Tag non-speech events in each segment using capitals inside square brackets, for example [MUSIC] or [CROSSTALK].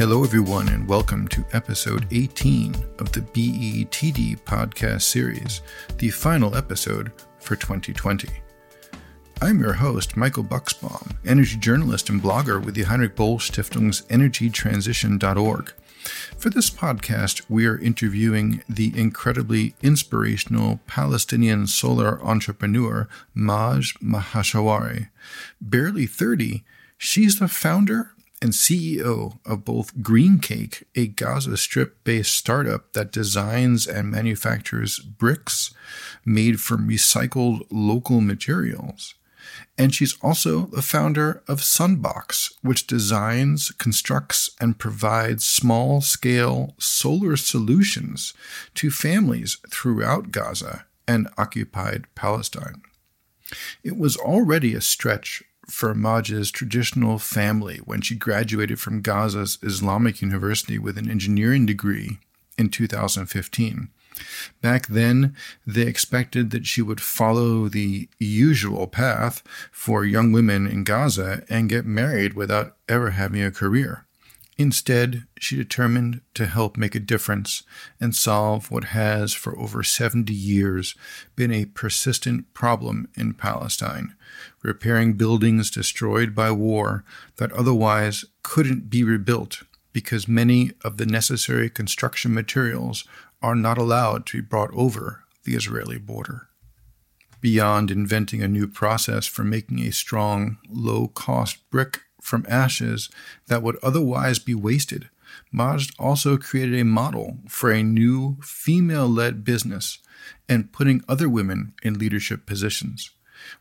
Hello, everyone, and welcome to episode 18 of the BETD podcast series, the final episode for 2020. I'm your host, Michael Buchsbaum, energy journalist and blogger with the Heinrich Böll Stiftung's EnergyTransition.org. For this podcast, we are interviewing the incredibly inspirational Palestinian solar entrepreneur Maj Mashharawi. Barely 30, she's the founder and CEO of both Green Cake, a Gaza Strip based startup that designs and manufactures bricks made from recycled local materials. And she's also the founder of Sunbox, which designs, constructs, and provides small scale solar solutions to families throughout Gaza and occupied Palestine. It was already a stretch for Maj's traditional family when she graduated from Gaza's Islamic University with an engineering degree in 2015. Back then, they expected that she would follow the usual path for young women in Gaza and get married without ever having a career. Instead, she determined to help make a difference and solve what has, for over 70 years, been a persistent problem in Palestine repairing buildings destroyed by war that otherwise couldn't be rebuilt because many of the necessary construction materials are not allowed to be brought over the Israeli border. Beyond inventing a new process for making a strong, low cost brick from ashes that would otherwise be wasted, Maj also created a model for a new female led business and putting other women in leadership positions.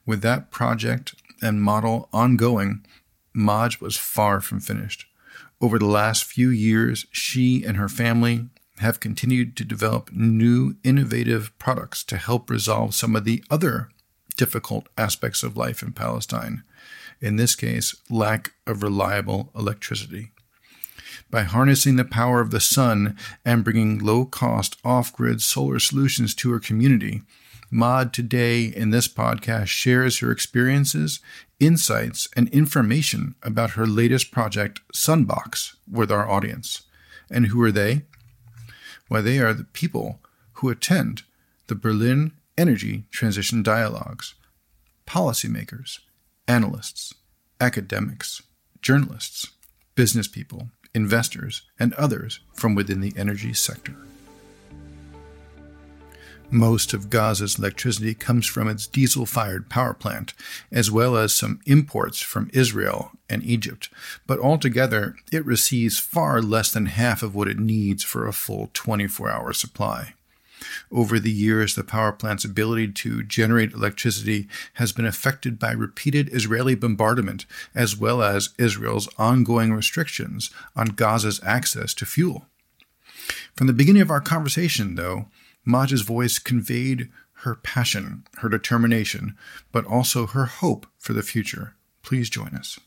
With that project and model ongoing, Maj was far from finished. Over the last few years, she and her family have continued to develop new innovative products to help resolve some of the other difficult aspects of life in Palestine. In this case, lack of reliable electricity. By harnessing the power of the sun and bringing low cost off grid solar solutions to her community, Maj today in this podcast shares her experiences, insights, and information about her latest project, Sunbox, with our audience. And who are they? Why, they are the people who attend the Berlin Energy Transition Dialogues policymakers, analysts, academics, journalists, business people, investors, and others from within the energy sector. Most of Gaza's electricity comes from its diesel fired power plant, as well as some imports from Israel and Egypt, but altogether it receives far less than half of what it needs for a full 24 hour supply. Over the years, the power plant's ability to generate electricity has been affected by repeated Israeli bombardment, as well as Israel's ongoing restrictions on Gaza's access to fuel. From the beginning of our conversation, though, Maj's voice conveyed her passion, her determination, but also her hope for the future. Please join us.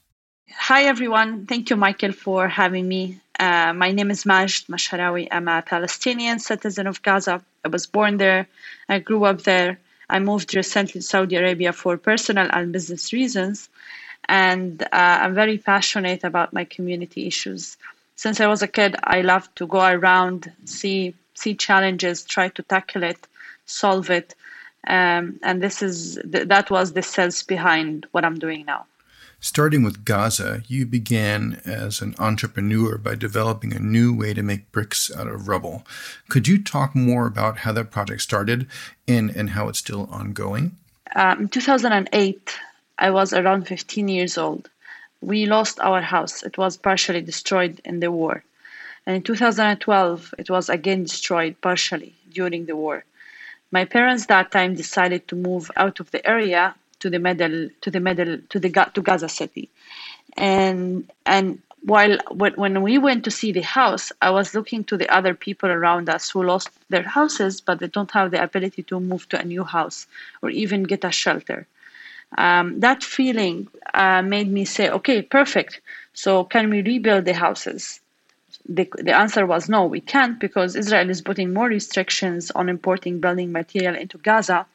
Hi, everyone. Thank you, Michael, for having me. Uh, my name is Majd Mashharawi. I'm a Palestinian citizen of Gaza. I was born there. I grew up there. I moved recently to Saudi Arabia for personal and business reasons. And uh, I'm very passionate about my community issues. Since I was a kid, I loved to go around, see see challenges, try to tackle it, solve it. Um, and this is th- that was the sense behind what I'm doing now. Starting with Gaza, you began as an entrepreneur by developing a new way to make bricks out of rubble. Could you talk more about how that project started and, and how it's still ongoing? Um, in 2008, I was around 15 years old. We lost our house. It was partially destroyed in the war. And in 2012, it was again destroyed partially during the war. My parents that time decided to move out of the area to the middle, to the middle, to the to Gaza City, and and while when we went to see the house, I was looking to the other people around us who lost their houses, but they don't have the ability to move to a new house or even get a shelter. Um, that feeling uh, made me say, okay, perfect. So can we rebuild the houses? the, the answer was no, we can't because Israel is putting more restrictions on importing building material into Gaza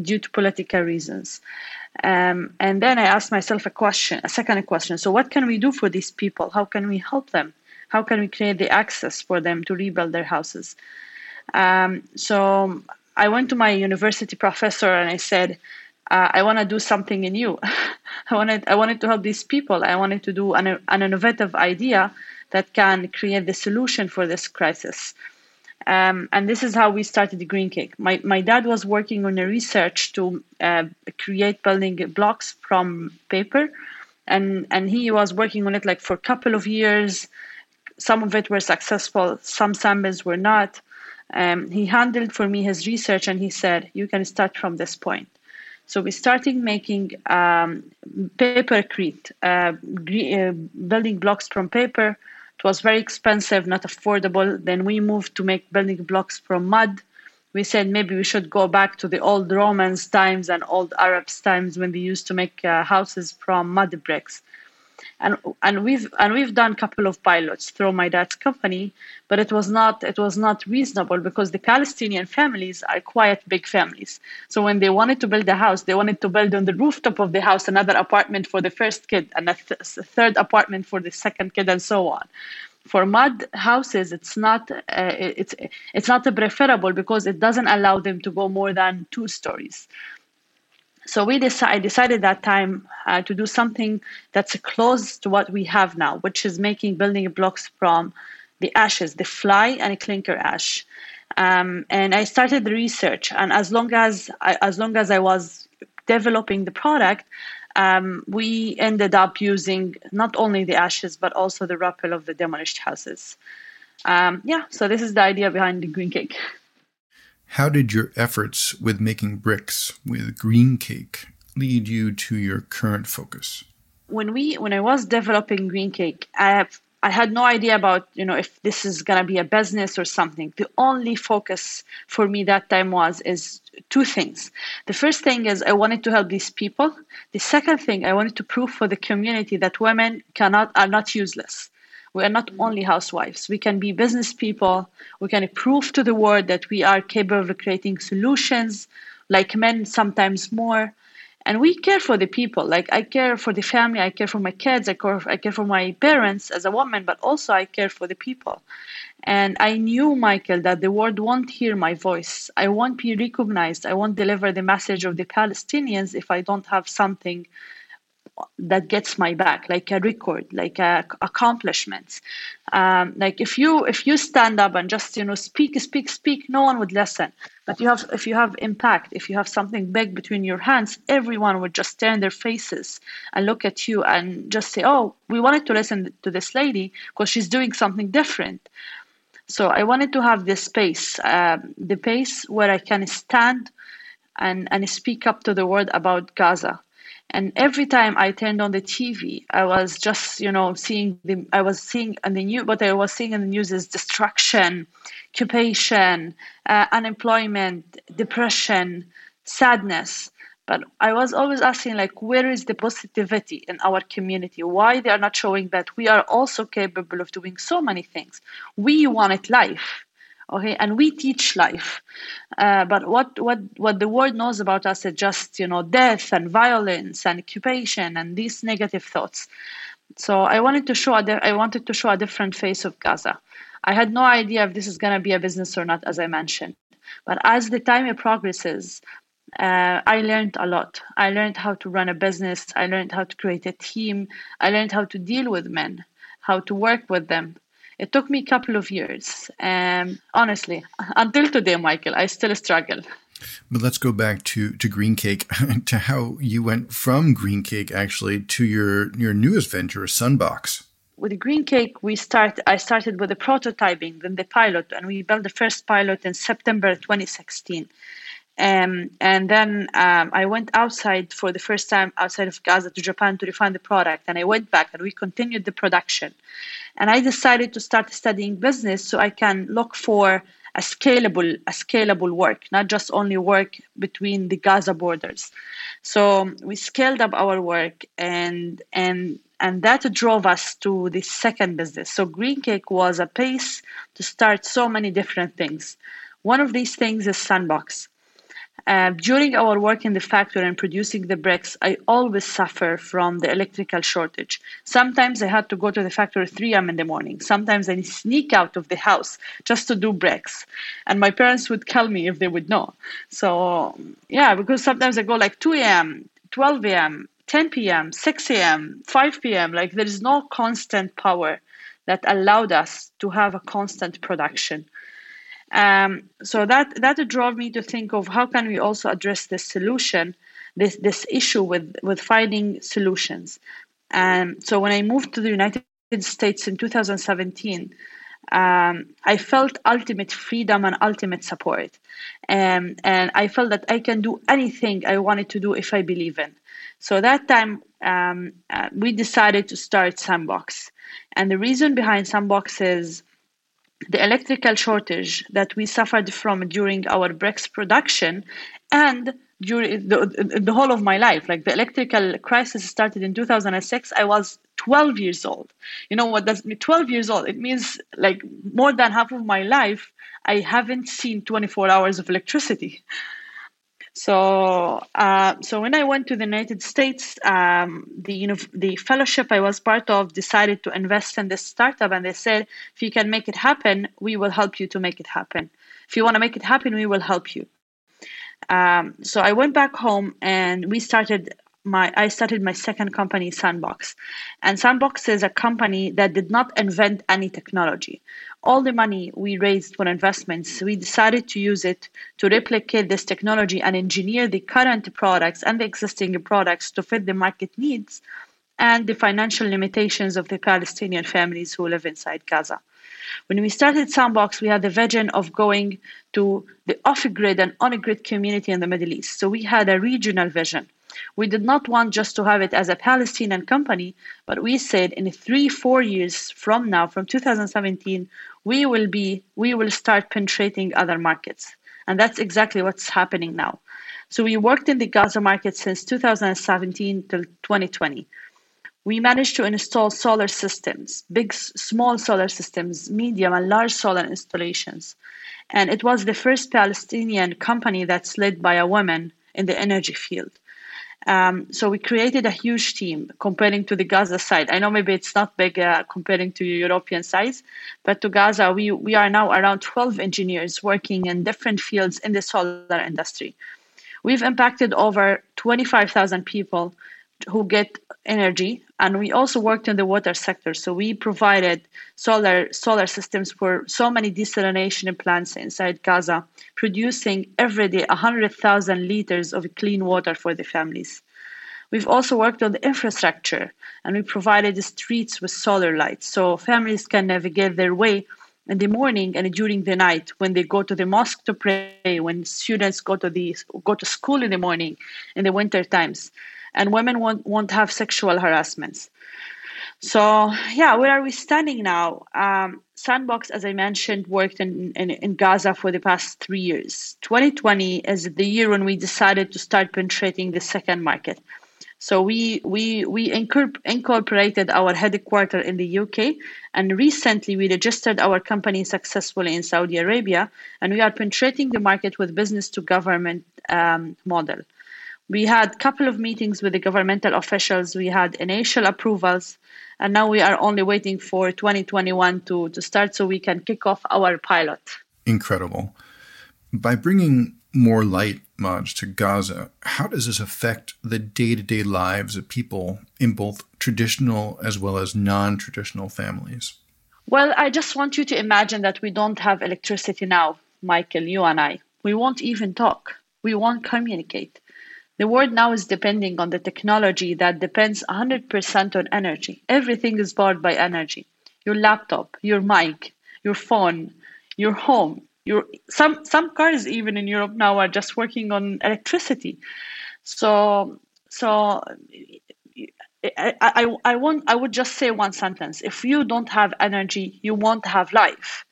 due to political reasons. Um, and then I asked myself a question, a second question. So, what can we do for these people? How can we help them? How can we create the access for them to rebuild their houses? Um, so I went to my university professor and I said, uh, I want to do something new. [LAUGHS] I wanted I wanted to help these people. I wanted to do an, an innovative idea that can create the solution for this crisis. Um, and this is how we started the Green Cake. My, my dad was working on a research to uh, create building blocks from paper, and and he was working on it like for a couple of years. Some of it were successful, some samples were not. Um, he handled for me his research, and he said, "You can start from this point." So we started making um, papercrete, uh, uh, building blocks from paper it was very expensive, not affordable. Then we moved to make building blocks from mud. We said maybe we should go back to the old Romans times and old Arabs times when they used to make uh, houses from mud bricks and and we've and we've done a couple of pilots through my dad's company but it was not it was not reasonable because the palestinian families are quite big families. So when they wanted to build a house they wanted to build on the rooftop of the house another apartment for the first kid and a, th- third apartment for the second kid and so on. For mud houses it's not uh, it's it's not preferable because it doesn't allow them to go more than two stories so we decide, decided that time uh, to do something that's close to what we have now, which is making building blocks from the ashes, the fly and clinker ash. Um, and I started the research, and as long as I, as long as I was developing the product, um, we ended up using not only the ashes but also the rubble of the demolished houses. Um, yeah, so this is the idea behind the green cake. [LAUGHS] How did your efforts with making bricks with Green Cake lead you to your current focus? When we when I was developing Green Cake, I have I had no idea about you know if this is gonna be a business or something. The only focus for me that time was is two things. The first thing is I wanted to help these people. The second thing I wanted to prove for the community that women cannot are not useless we are not mm-hmm. only housewives. We can be business people. We can prove to the world that we are capable of creating solutions, like men, sometimes more. And we care for the people. Like I care for the family, I care for my kids, I care, I care for my parents as a woman, but also I care for the people. And I knew, Michael, that the world won't hear my voice. I won't be recognized. I won't deliver the message of the Palestinians if I don't have something that gets my back like a record like a, accomplishments. Um, like if you if you stand up and just you know speak speak speak no one would listen. But you have if you have impact if you have something big between your hands everyone would just turn their faces and look at you and just say oh we wanted to listen to this lady because she's doing something different. So i wanted to have this space um, the place where i can stand and and speak up to the world about gaza and every time I turned on the TV, I was just, you know, seeing the, I was seeing on the news, what I was seeing in the news is destruction, occupation, uh, unemployment, depression, sadness. But I was always asking, like, where is the positivity in our community? Why they are not showing that we are also capable of doing so many things? We wanted life okay and we teach life uh, but what what what the world knows about us is just you know death and violence and occupation and these negative thoughts so i wanted to show a di- i wanted to show a different face of gaza i had no idea if this is going to be a business or not as i mentioned but as the time progresses uh, I learned a lot. I learned how to run a business. I learned how to create a team. I learned how to deal with men, how to work with them, it took me a couple of years. Um, honestly, until today, Michael, I still struggle. But let's go back to, to Green Cake, [LAUGHS] to how you went from Green Cake actually to your, your newest venture, Sunbox. With Green Cake, we start. I started with the prototyping, then the pilot, and we built the first pilot in September 2016. Um, and then um, I went outside for the first time outside of Gaza to Japan to refine the product. And I went back and we continued the production. And I decided to start studying business so I can look for a scalable, a scalable work, not just only work between the Gaza borders. So we scaled up our work and and and that drove us to the second business. So Green Cake was a pace to start so many different things. One of these things is Sunbox. Uh, during our work in the factory and producing the bricks, I always suffer from the electrical shortage. Sometimes I had to go to the factory 3 a.m. in the morning. Sometimes I sneak out of the house just to do bricks. And my parents would tell me if they would know. So, yeah, because sometimes I go like 2 a.m., 12 a.m., 10 p.m., 6 a.m., 5 p.m. Like there is no constant power that allowed us to have a constant production. Um, so that that drove me to think of how can we also address this solution, this this issue with with finding solutions. And um, so when I moved to the United States in 2017, um, I felt ultimate freedom and ultimate support, um, and I felt that I can do anything I wanted to do if I believe in. So that time um, uh, we decided to start Sunbox, and the reason behind Sunbox is the electrical shortage that we suffered from during our bricks production and during the, the whole of my life. Like the electrical crisis started in 2006 i was 12 years old. You know what does 12 years old it means like more than half of my life i haven't seen 24 hours of electricity so, uh, so when I went to the United States, um, the you know, the fellowship I was part of decided to invest in this startup, and they said, if you can make it happen, we will help you to make it happen. If you want to make it happen, we will help you. Um, so I went back home, and we started my I started my second company, Sunbox. And Sunbox is a company that did not invent any technology. All the money we raised for investments, we decided to use it to replicate this technology and engineer the current products and the existing products to fit the market needs and the financial limitations of the Palestinian families who live inside Gaza. When we started Sunbox, we had the vision of going to the off grid and on grid community in the Middle East. So we had a regional vision we did not want just to have it as a Palestinian company, but we said in three, four years from now, from 2017, we will be, we will start penetrating other markets. And that's exactly what's happening now. So we worked in the Gaza market since 2017 till 2020. We managed to install solar systems, big, small solar systems, medium and large solar installations. And it was the first Palestinian company that's led by a woman in the energy field. Um, so we created a huge team comparing to the Gaza side. I know maybe it's not big uh, comparing to European size, but to Gaza, we, we are now around 12 engineers working in different fields in the solar industry. We've impacted over 25,000 people who get energy and we also worked in the water sector so we provided solar solar systems for so many desalination plants inside gaza producing every day 100000 liters of clean water for the families. We've also worked on the infrastructure and we provided the streets with solar lights so families can navigate their way in the morning and during the night when they go to the mosque to pray when students go to the go to school in the morning in the winter times and women won't, won't have sexual harassments. So, yeah, where are we standing now? Um, Sunbox, as I mentioned, worked in, in, in, Gaza for the past three years. 2020 is the year when we decided to start penetrating the second market. So we we we incorporated our headquarters in the UK, and recently we registered our company successfully in Saudi Arabia, and we are penetrating the market with business to government um, model. We had a couple of meetings with the governmental officials. We had initial approvals, and now we are only waiting for 2021 to, to start so we can kick off our pilot. Incredible. By bringing more light, Maj, to Gaza, how does this affect the day to day lives of people in both traditional as well as non traditional families? Well, I just want you to imagine that we don't have electricity now, Michael, you and I. We won't even talk. We won't communicate. The world now is depending on the technology that depends 100% on energy. Everything is powered by energy. Your laptop, your mic, your phone, your home. Your some some cars even in Europe now are just working on electricity. So so I, I, I, want, I would just say one sentence. If you don't have energy, you won't have life.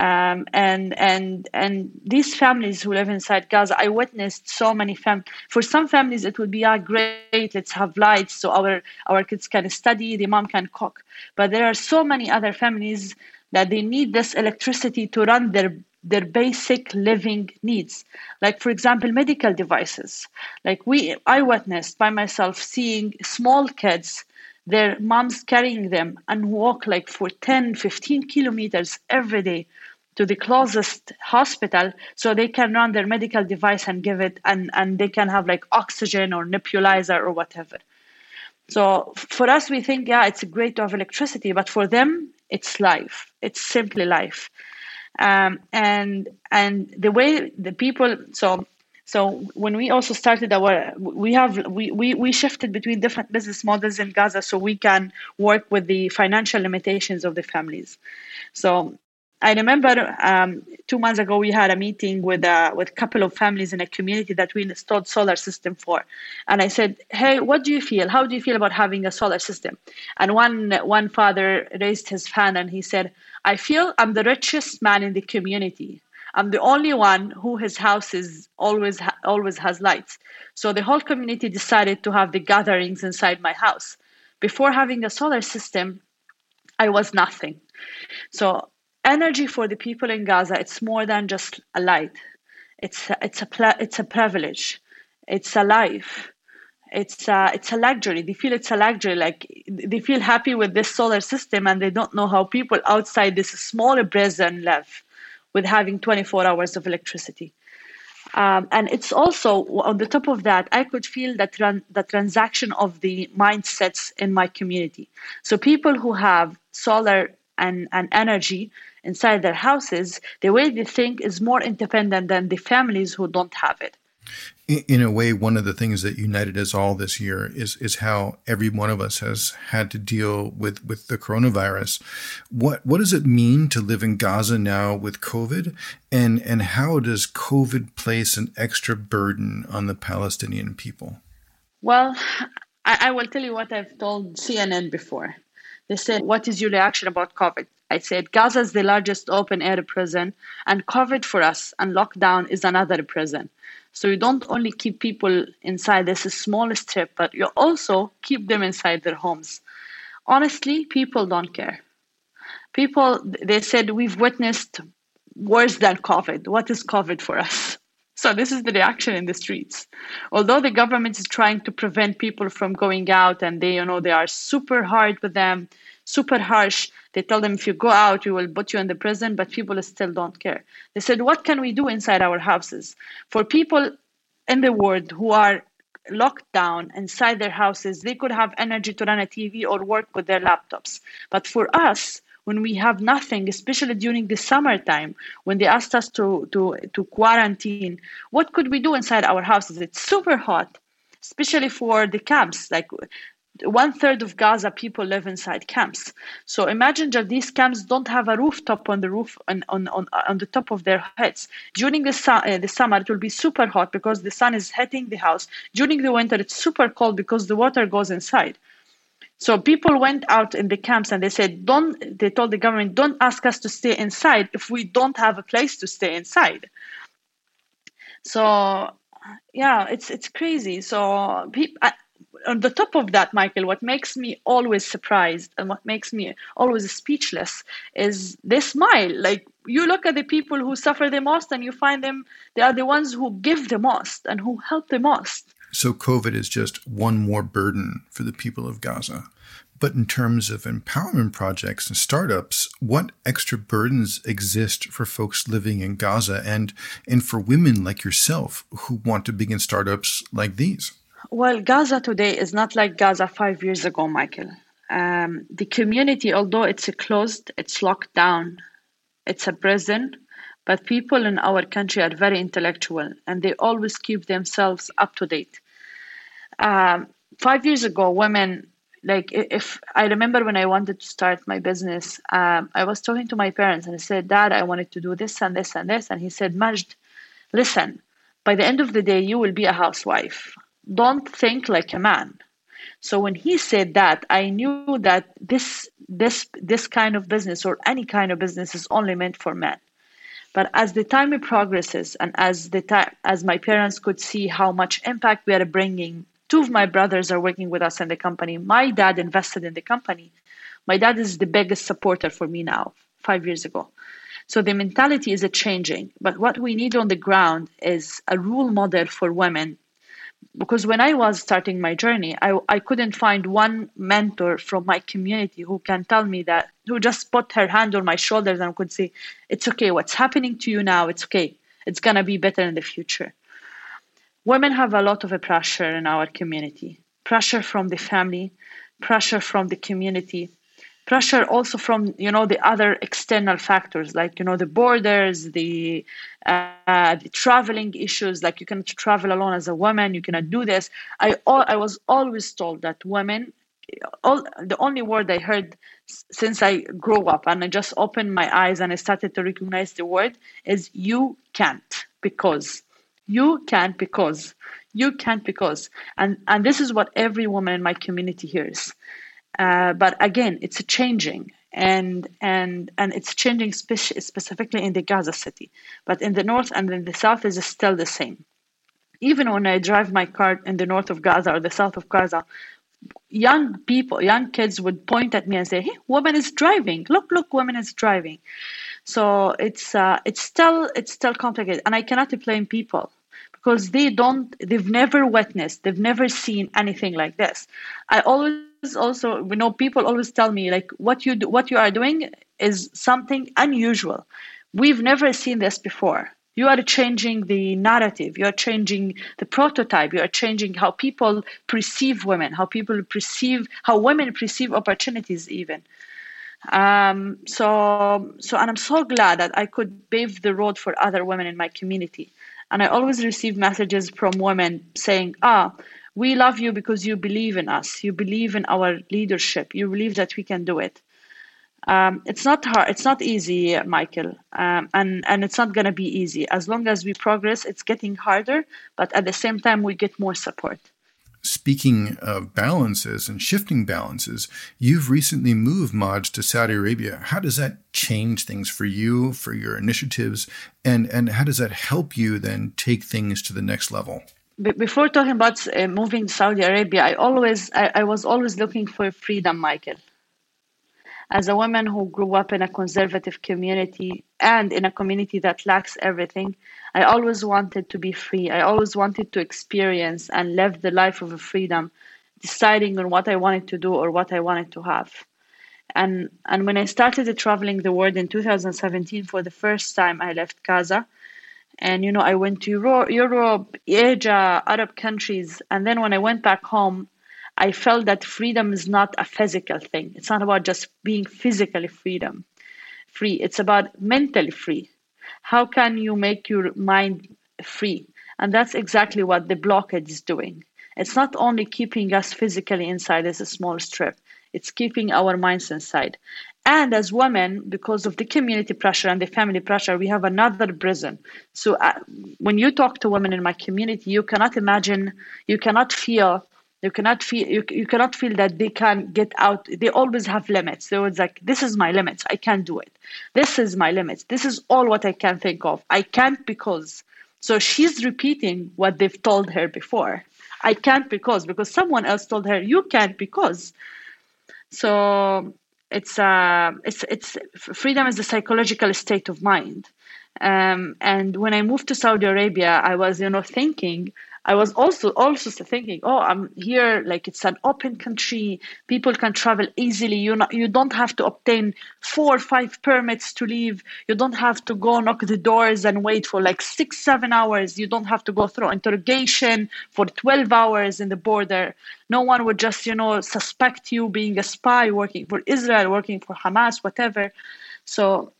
Um, and and and these families who live inside Gaza, I witnessed so many fam. For some families, it would be ah great, let's have lights so our our kids can study, the mom can cook. But there are so many other families that they need this electricity to run their their basic living needs. Like, for example, medical devices. Like, we, I witnessed by myself seeing small kids, their moms carrying them and walk like for 10, 15 kilometers every day to the closest hospital so they can run their medical device and give it and, and they can have like oxygen or nebulizer or whatever. So for us, we think, yeah, it's a great to have electricity, but for them, it's life. It's simply life. Um, and and the way the people so so when we also started our we have we, we we shifted between different business models in gaza so we can work with the financial limitations of the families so I remember um, two months ago we had a meeting with a with a couple of families in a community that we installed solar system for, and I said, "Hey, what do you feel? How do you feel about having a solar system?" And one one father raised his hand and he said, "I feel I'm the richest man in the community. I'm the only one who his house is always ha- always has lights. So the whole community decided to have the gatherings inside my house. Before having a solar system, I was nothing." So energy for the people in Gaza, it's more than just a light. It's a, it's a it's a privilege. It's a life. It's a, it's a luxury. They feel it's a luxury. Like they feel happy with this solar system, and they don't know how people outside this small prison live with having 24 hours of electricity. Um, and it's also on the top of that, I could feel that tran- the transaction of the mindsets in my community. So people who have solar and, and energy inside their houses, the way they think is more independent than the families who don't have it. In a way, one of the things that united us all this year is is how every one of us has had to deal with, with the coronavirus. What what does it mean to live in Gaza now with COVID, and and how does COVID place an extra burden on the Palestinian people? Well, I, I will tell you what I've told CNN before. They said, "What is your reaction about COVID?" I said Gaza is the largest open air prison, and COVID for us and lockdown is another prison. So you don't only keep people inside this small strip, but you also keep them inside their homes. Honestly, people don't care. People, they said, we've witnessed worse than COVID. What is COVID for us? So this is the reaction in the streets. Although the government is trying to prevent people from going out and they, you know, they are super hard with them, super harsh. They tell them if you go out, we will put you in the prison, but people still don't care. They said, what can we do inside our houses? For people in the world who are locked down inside their houses, they could have energy to run a TV or work with their laptops. But for us, when we have nothing, especially during the summertime, when they asked us to, to, to quarantine, what could we do inside our houses? It's super hot, especially for the camps. Like one third of Gaza people live inside camps. So imagine that these camps don't have a rooftop on the roof on, on, on, on the top of their heads. During the, su- uh, the summer, it will be super hot because the sun is hitting the house. During the winter, it's super cold because the water goes inside. So people went out in the camps and they said, don't, they told the government, don't ask us to stay inside if we don't have a place to stay inside. So yeah, it's, it's crazy. So people, on the top of that, Michael, what makes me always surprised and what makes me always speechless is they smile. Like you look at the people who suffer the most and you find them, they are the ones who give the most and who help the most. So COVID is just one more burden for the people of Gaza. But in terms of empowerment projects and startups, what extra burdens exist for folks living in Gaza and, and for women like yourself who want to begin startups like these? Well, Gaza today is not like Gaza five years ago, Michael. Um, the community, although it's closed, it's locked down, it's a prison, but people in our country are very intellectual and they always keep themselves up to date. Um, five years ago, women, like if I remember when I wanted to start my business, um, I was talking to my parents and I said, Dad, I wanted to do this and this and this. And he said, Majd, listen, by the end of the day, you will be a housewife don't think like a man so when he said that i knew that this this this kind of business or any kind of business is only meant for men but as the time progresses and as the time as my parents could see how much impact we are bringing two of my brothers are working with us in the company my dad invested in the company my dad is the biggest supporter for me now 5 years ago So the mentality is changing. But what we need on the ground is a role model for women. Because when I was starting my journey, I, I couldn't find one mentor from my community who can tell me that, who just put her hand on my shoulders and could say, It's okay, what's happening to you now, it's okay. It's to be better in the future. Women have a lot of pressure in our community pressure from the family, pressure from the community, pressure also from you know the other external factors like you know the borders the, uh, the traveling issues like you cannot travel alone as a woman you cannot do this. I all, i was always told that women all the only word i heard since i grew up and i just opened my eyes and i started to recognize the word is you can't because you can't because you can't because. And and this is what every woman in my community hears uh, but again, it's changing, and and and it's changing spe- specifically in the Gaza city. But in the north and in the south, is still the same. Even when I drive my car in the north of Gaza or the south of Gaza, young people, young kids would point at me and say, "Hey, woman is driving! Look, look, woman is driving." So it's uh, it's still it's still complicated, and I cannot blame people because they don't they've never witnessed they've never seen anything like this i always also you know people always tell me like what you do what you are doing is something unusual. We've never seen this before. You are changing the narrative. You are changing the prototype. You are changing how people perceive women how people perceive how women perceive opportunities even. Um, so so and i'm so glad that i could pave the road for other women in my community. And i always receive messages from women saying ah we love you because you believe in us. You believe in our leadership. You believe that we can do it. Um, it's not hard. It's not easy, Michael, um, and and it's not going to be easy. As long as we progress, it's getting harder. But at the same time, we get more support. Speaking of balances and shifting balances, you've recently moved Maj to Saudi Arabia. How does that change things for you, for your initiatives, and and how does that help you then take things to the next level? Before talking about uh, moving to Saudi Arabia, I always I, I, was always looking for freedom, Michael. As a woman who grew up in a conservative community and in a community that lacks everything, I always wanted to be free. I always wanted to experience and live the life of freedom, deciding on what I wanted to do or what I wanted to have. And and when I started traveling the world in 2017 for the first time, I left Gaza and you know i went to Euro- europe asia arab countries. And then when i went back home i felt that freedom is not a physical thing. It's not about just being physically freedom free. It's about mentally free. How can you make your mind free? And that's exactly what the blockade is doing. It's not only keeping us physically inside as a small strip. It's keeping our minds inside and as women because of the community pressure and the family pressure we have another prison. So uh, when you talk to women in my community you cannot imagine you cannot feel you cannot feel you, you cannot feel that they can get out they always have limits. They was like this is my limits. I can't do it. This is my limits. This is all what i can think of. I can't because so she's repeating what they've told her before. I can't because because someone else told her you can't because. So it's uh, it's it's freedom is a psychological state of mind. Um, and when I moved to Saudi Arabia, I was you know thinking I was also also thinking, oh, I'm here like it's an open country. People can travel easily. You you don't have to obtain four or five permits to leave. You don't have to go knock the doors and wait for like six, seven hours. You don't have to go through interrogation for 12 hours in the border. No one would just, you know, suspect you being a spy working for Israel, working for Hamas, whatever. So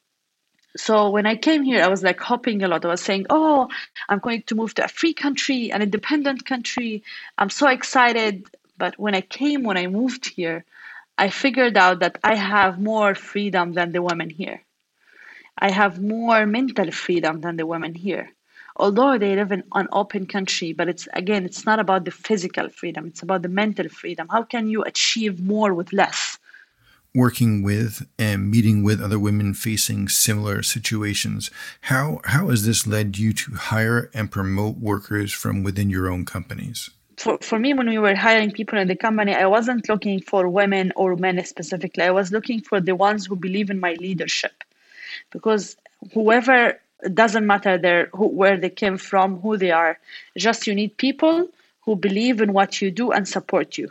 so when I came here, I was like hopping a lot. I was saying, "Oh, I'm going to move to a free country, an independent country. I'm so excited." But when I came, when I moved here, I figured out that I have more freedom than the women here. I have more mental freedom than the women here. Although they live in an open country, but it's again, it's not about the physical freedom, it's about the mental freedom. How can you achieve more with less? Working with and meeting with other women facing similar situations. How how has this led you to hire and promote workers from within your own companies? For, for me, when we were hiring people in the company, I wasn't looking for women or men specifically. I was looking for the ones who believe in my leadership. Because whoever it doesn't matter their who, where they came from, who they are. Just you need people who believe in what you do and support you.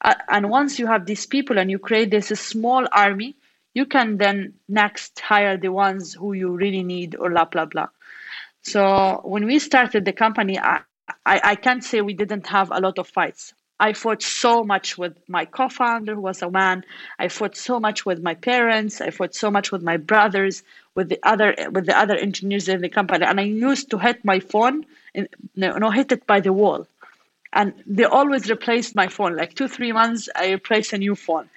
Uh, and once you have these people and you create this small army, you can then next hire the ones who you really need or blah blah blah. So when we started the company, I, I, I can't say we didn't have a lot of fights. I fought so much with my co-founder, who was a man. I fought so much with my parents. I fought so much with my brothers, with the other with the other engineers in the company. And I used to hit my phone, and you know, hit it by the wall. And they always replaced my phone. Like two, three months, I replaced a new phone.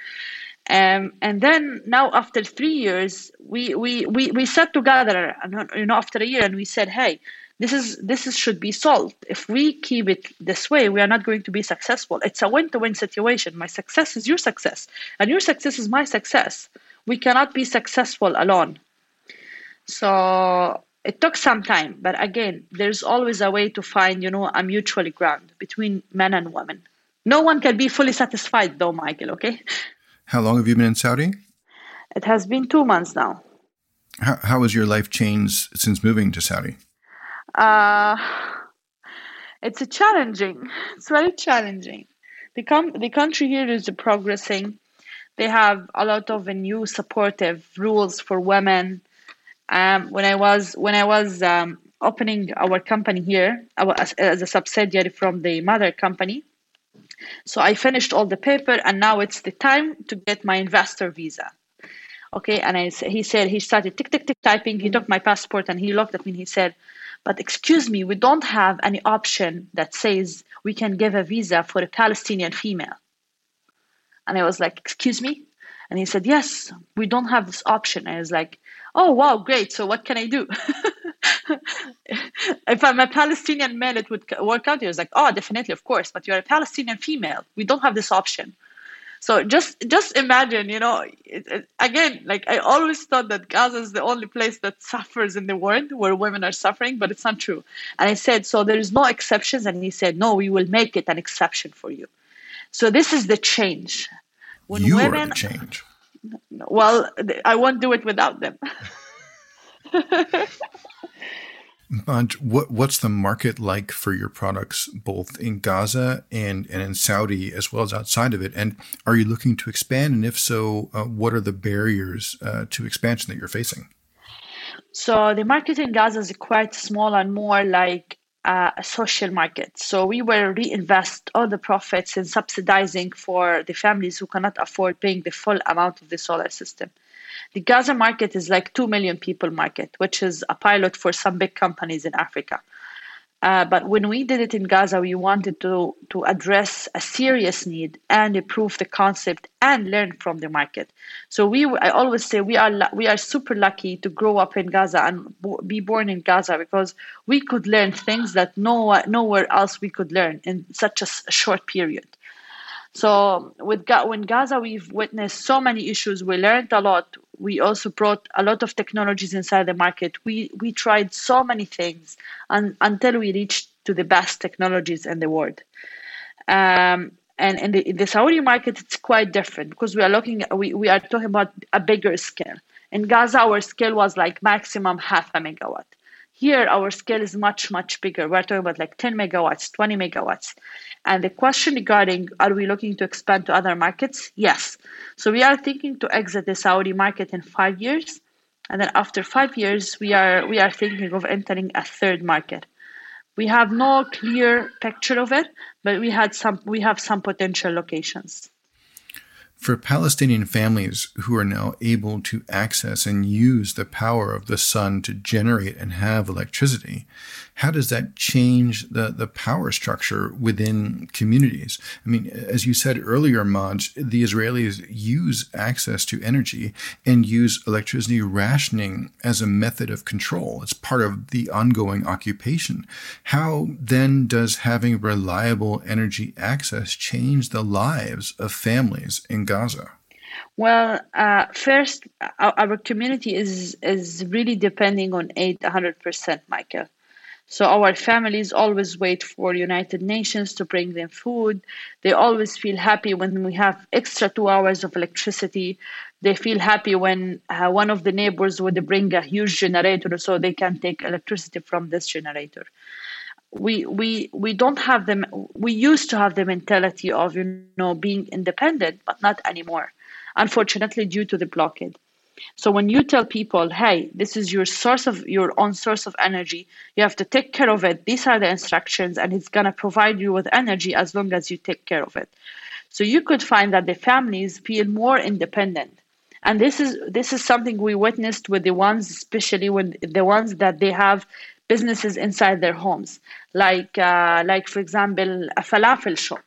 Um, and then now, after three years, we we we we sat together, and you know, after a year, and we said, "Hey, this is this is, should be solved. If we keep it this way, we are not going to be successful. It's a win-to-win situation. My success is your success, and your success is my success. We cannot be successful alone. So it took some time, but again, there's always a way to find, you know, a mutual ground between men and women. No one can be fully satisfied, though, Michael. Okay. How long have you been in Saudi? It has been two months now. How, how has your life changed since moving to Saudi? Uh, it's a challenging. It's very challenging. The com- the country here is progressing. They have a lot of new supportive rules for women. Um, when I was when I was um, opening our company here as, as a subsidiary from the mother company, so I finished all the paper, and now it's the time to get my investor visa. Okay, and I, he said he started tick tick tick typing. He took my passport and he looked at me and he said, but excuse me, we don't have any option that says we can give a visa for a Palestinian female. And I was like, excuse me? And he said, yes, we don't have this option. And I was like, oh, wow, great. So what can I do? [LAUGHS] if I'm a Palestinian male, it would work out. He was like, oh, definitely, of course. But you're a Palestinian female. We don't have this option. So just just imagine, you know, it, it, again, like I always thought that Gaza is the only place that suffers in the world where women are suffering, but it's not true. And I said, so there is no exceptions, and he said, no, we will make it an exception for you. So this is the change. When you women, are the change. Well, I won't do it without them. [LAUGHS] But what what's the market like for your products both in Gaza and, and in Saudi as well as outside of it? And are you looking to expand? And if so, uh, what are the barriers uh, to expansion that you're facing? So the market in Gaza is quite small and more like uh, a social market. So we will reinvest all the profits in subsidizing for the families who cannot afford paying the full amount of the solar system. The Gaza market is like 2 million people market, which is a pilot for some big companies in Africa. Uh, but when we did it in Gaza, we wanted to, to address a serious need and improve the concept and learn from the market. So we, I always say we are we are super lucky to grow up in Gaza and be born in Gaza because we could learn things that no nowhere else we could learn in such a short period. So with when Gaza, we've witnessed so many issues. We learned a lot. We also brought a lot of technologies inside the market. We we tried so many things and, until we reached to the best technologies in the world. Um, and in the, in the Saudi market, it's quite different because we are looking. We, we are talking about a bigger scale. In Gaza, our scale was like maximum half a megawatt. Here, our scale is much, much bigger. We're talking about like 10 megawatts, 20 megawatts. And the question regarding are we looking to expand to other markets? Yes. So we are thinking to exit the Saudi market in five years. And then after five years, we are we are thinking of entering a third market. We have no clear picture of it, but we had some we have some potential locations. For Palestinian families who are now able to access and use the power of the sun to generate and have electricity, how does that change the, the power structure within communities? I mean, as you said earlier, Maj, the Israelis use access to energy and use electricity rationing as a method of control. It's part of the ongoing occupation. How then does having reliable energy access change the lives of families in Gaza? Well, uh, first, our, our, community is is really depending on aid 100%, Michael. So our families always wait for United Nations to bring them food. They always feel happy when we have extra two hours of electricity. They feel happy when uh, one of the neighbors would bring a huge generator so they can take electricity from this generator. We we we don't have them. We used to have the mentality of you know being independent, but not anymore. Unfortunately, due to the blockade. So when you tell people, hey, this is your source of your own source of energy, you have to take care of it. These are the instructions, and it's gonna provide you with energy as long as you take care of it. So you could find that the families feel more independent. And this is this is something we witnessed with the ones, especially when the ones that they have businesses inside their homes, like uh, like for example a falafel shop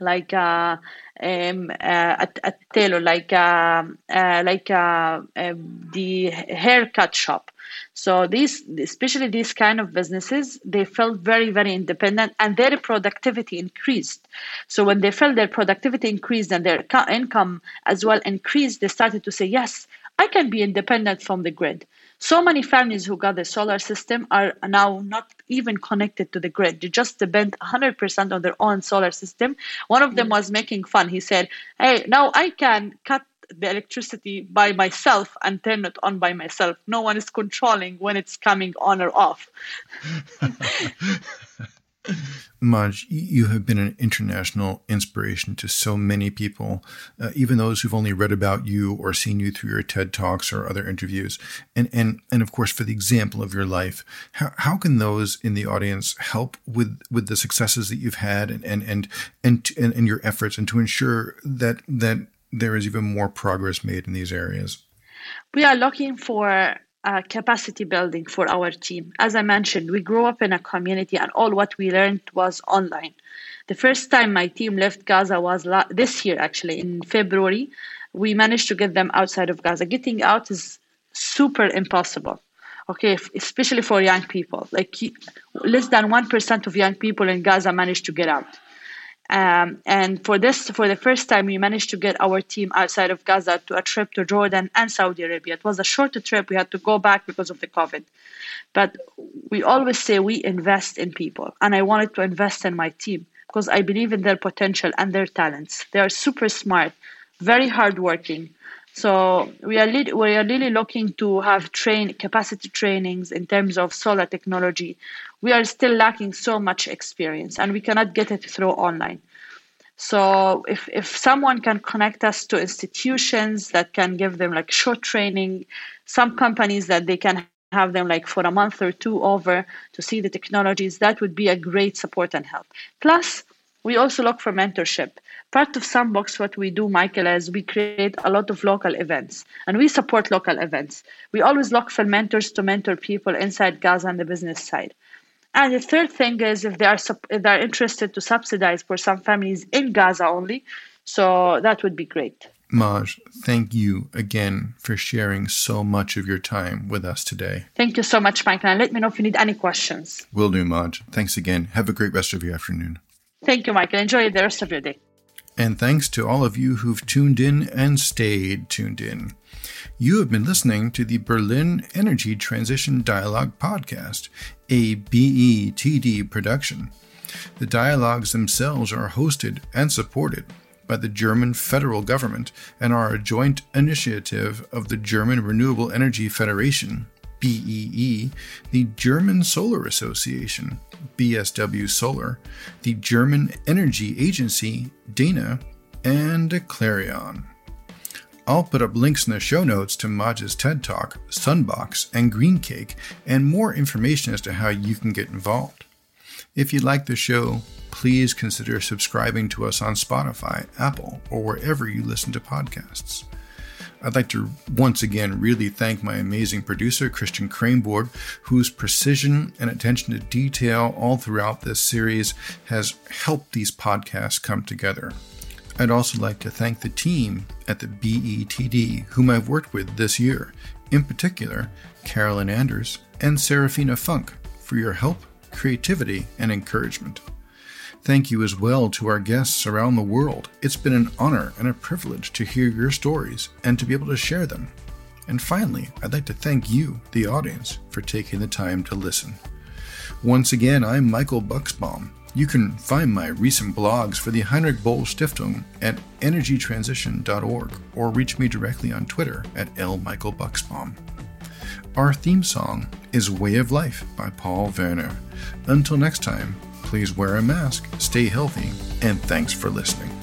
like uh, um, uh, a, a tailor, like uh, uh, like uh, um, the haircut shop. So these, especially these kind of businesses, they felt very very independent, and their productivity increased. So when they felt their productivity increased and their income as well increased, they started to say, "Yes, I can be independent from the grid." So many families who got the solar system are now not even connected to the grid. They just depend 100% on their own solar system. One of them was making fun. He said, Hey, now I can cut the electricity by myself and turn it on by myself. No one is controlling when it's coming on or off. [LAUGHS] Majd, you have been an international inspiration to so many people, uh, even those who've only read about you or seen you through your TED Talks or other interviews. And, and, and of course, for the example of your life, how, how can those in the audience help with, with the successes that you've had and, and, and, and, and, and your efforts and to ensure that, that there is even more progress made in these areas? We are looking for uh, capacity building for our team. As I mentioned, we grew up in a community, and all what we learned was online. The first time my team left Gaza was la- this year, actually, in February. We managed to get them outside of Gaza. Getting out is super impossible. Okay, especially for young people. Like less than 1% of young people in Gaza managed to get out. Um, and for this, for the first time, we managed to get our team outside of Gaza to a trip to Jordan and Saudi Arabia. It was a shorter trip. We had to go back because of the COVID. But we always say we invest in people. And I wanted to invest in my team because I believe in their potential and their talents. They are super smart, very hardworking, so we are we are really looking to have train capacity trainings in terms of solar technology. We are still lacking so much experience, and we cannot get it through online. So if if someone can connect us to institutions that can give them like short training, some companies that they can have them like for a month or two over to see the technologies, that would be a great support and help. Plus, we also look for mentorship. Part of Sunbox, what we do, Michael, is we create a lot of local events and we support local events. We always look for mentors to mentor people inside Gaza on the business side. And the third thing is if they are if they are interested to subsidize for some families in Gaza only, so that would be great. Majd, thank you again for sharing so much of your time with us today. Thank you so much, Michael. And let me know if you need any questions. Will do, Majd. Thanks again. Have a great rest of your afternoon. Thank you, Michael. Enjoy the rest of your day. And thanks to all of you who've tuned in and stayed tuned in. You have been listening to the Berlin Energy Transition Dialogue Podcast, a BETD production. The dialogues themselves are hosted and supported by the German federal government and are a joint initiative of the German Renewable Energy Federation, BEE, the German Solar Association, BSW Solar, the German Energy Agency, DENA, and eclareon. I'll put up links in the show notes to Majd's TED Talk, Sunbox, and Greencake, and more information as to how you can get involved. If you like the show, please consider subscribing to us on Spotify, Apple, or wherever you listen to podcasts. I'd like to once again really thank my amazing producer, Christian Kreymborg, whose precision and attention to detail all throughout this series has helped these podcasts come together. I'd also like to thank the team at the BETD, whom I've worked with this year, in particular, Carolyn Anders and Serafina Funk, for your help, creativity, and encouragement. Thank you as well to our guests around the world. It's been an honor and a privilege to hear your stories and to be able to share them. And finally, I'd like to thank you, the audience, for taking the time to listen. Once again, I'm Michael Buchsbaum. You can find my recent blogs for the Heinrich Böll Stiftung at energytransition.org or reach me directly on Twitter at LMicalBuchsbaum. Our theme song is Way of Life by Paul Werner. Until next time, please wear a mask, stay healthy, and thanks for listening.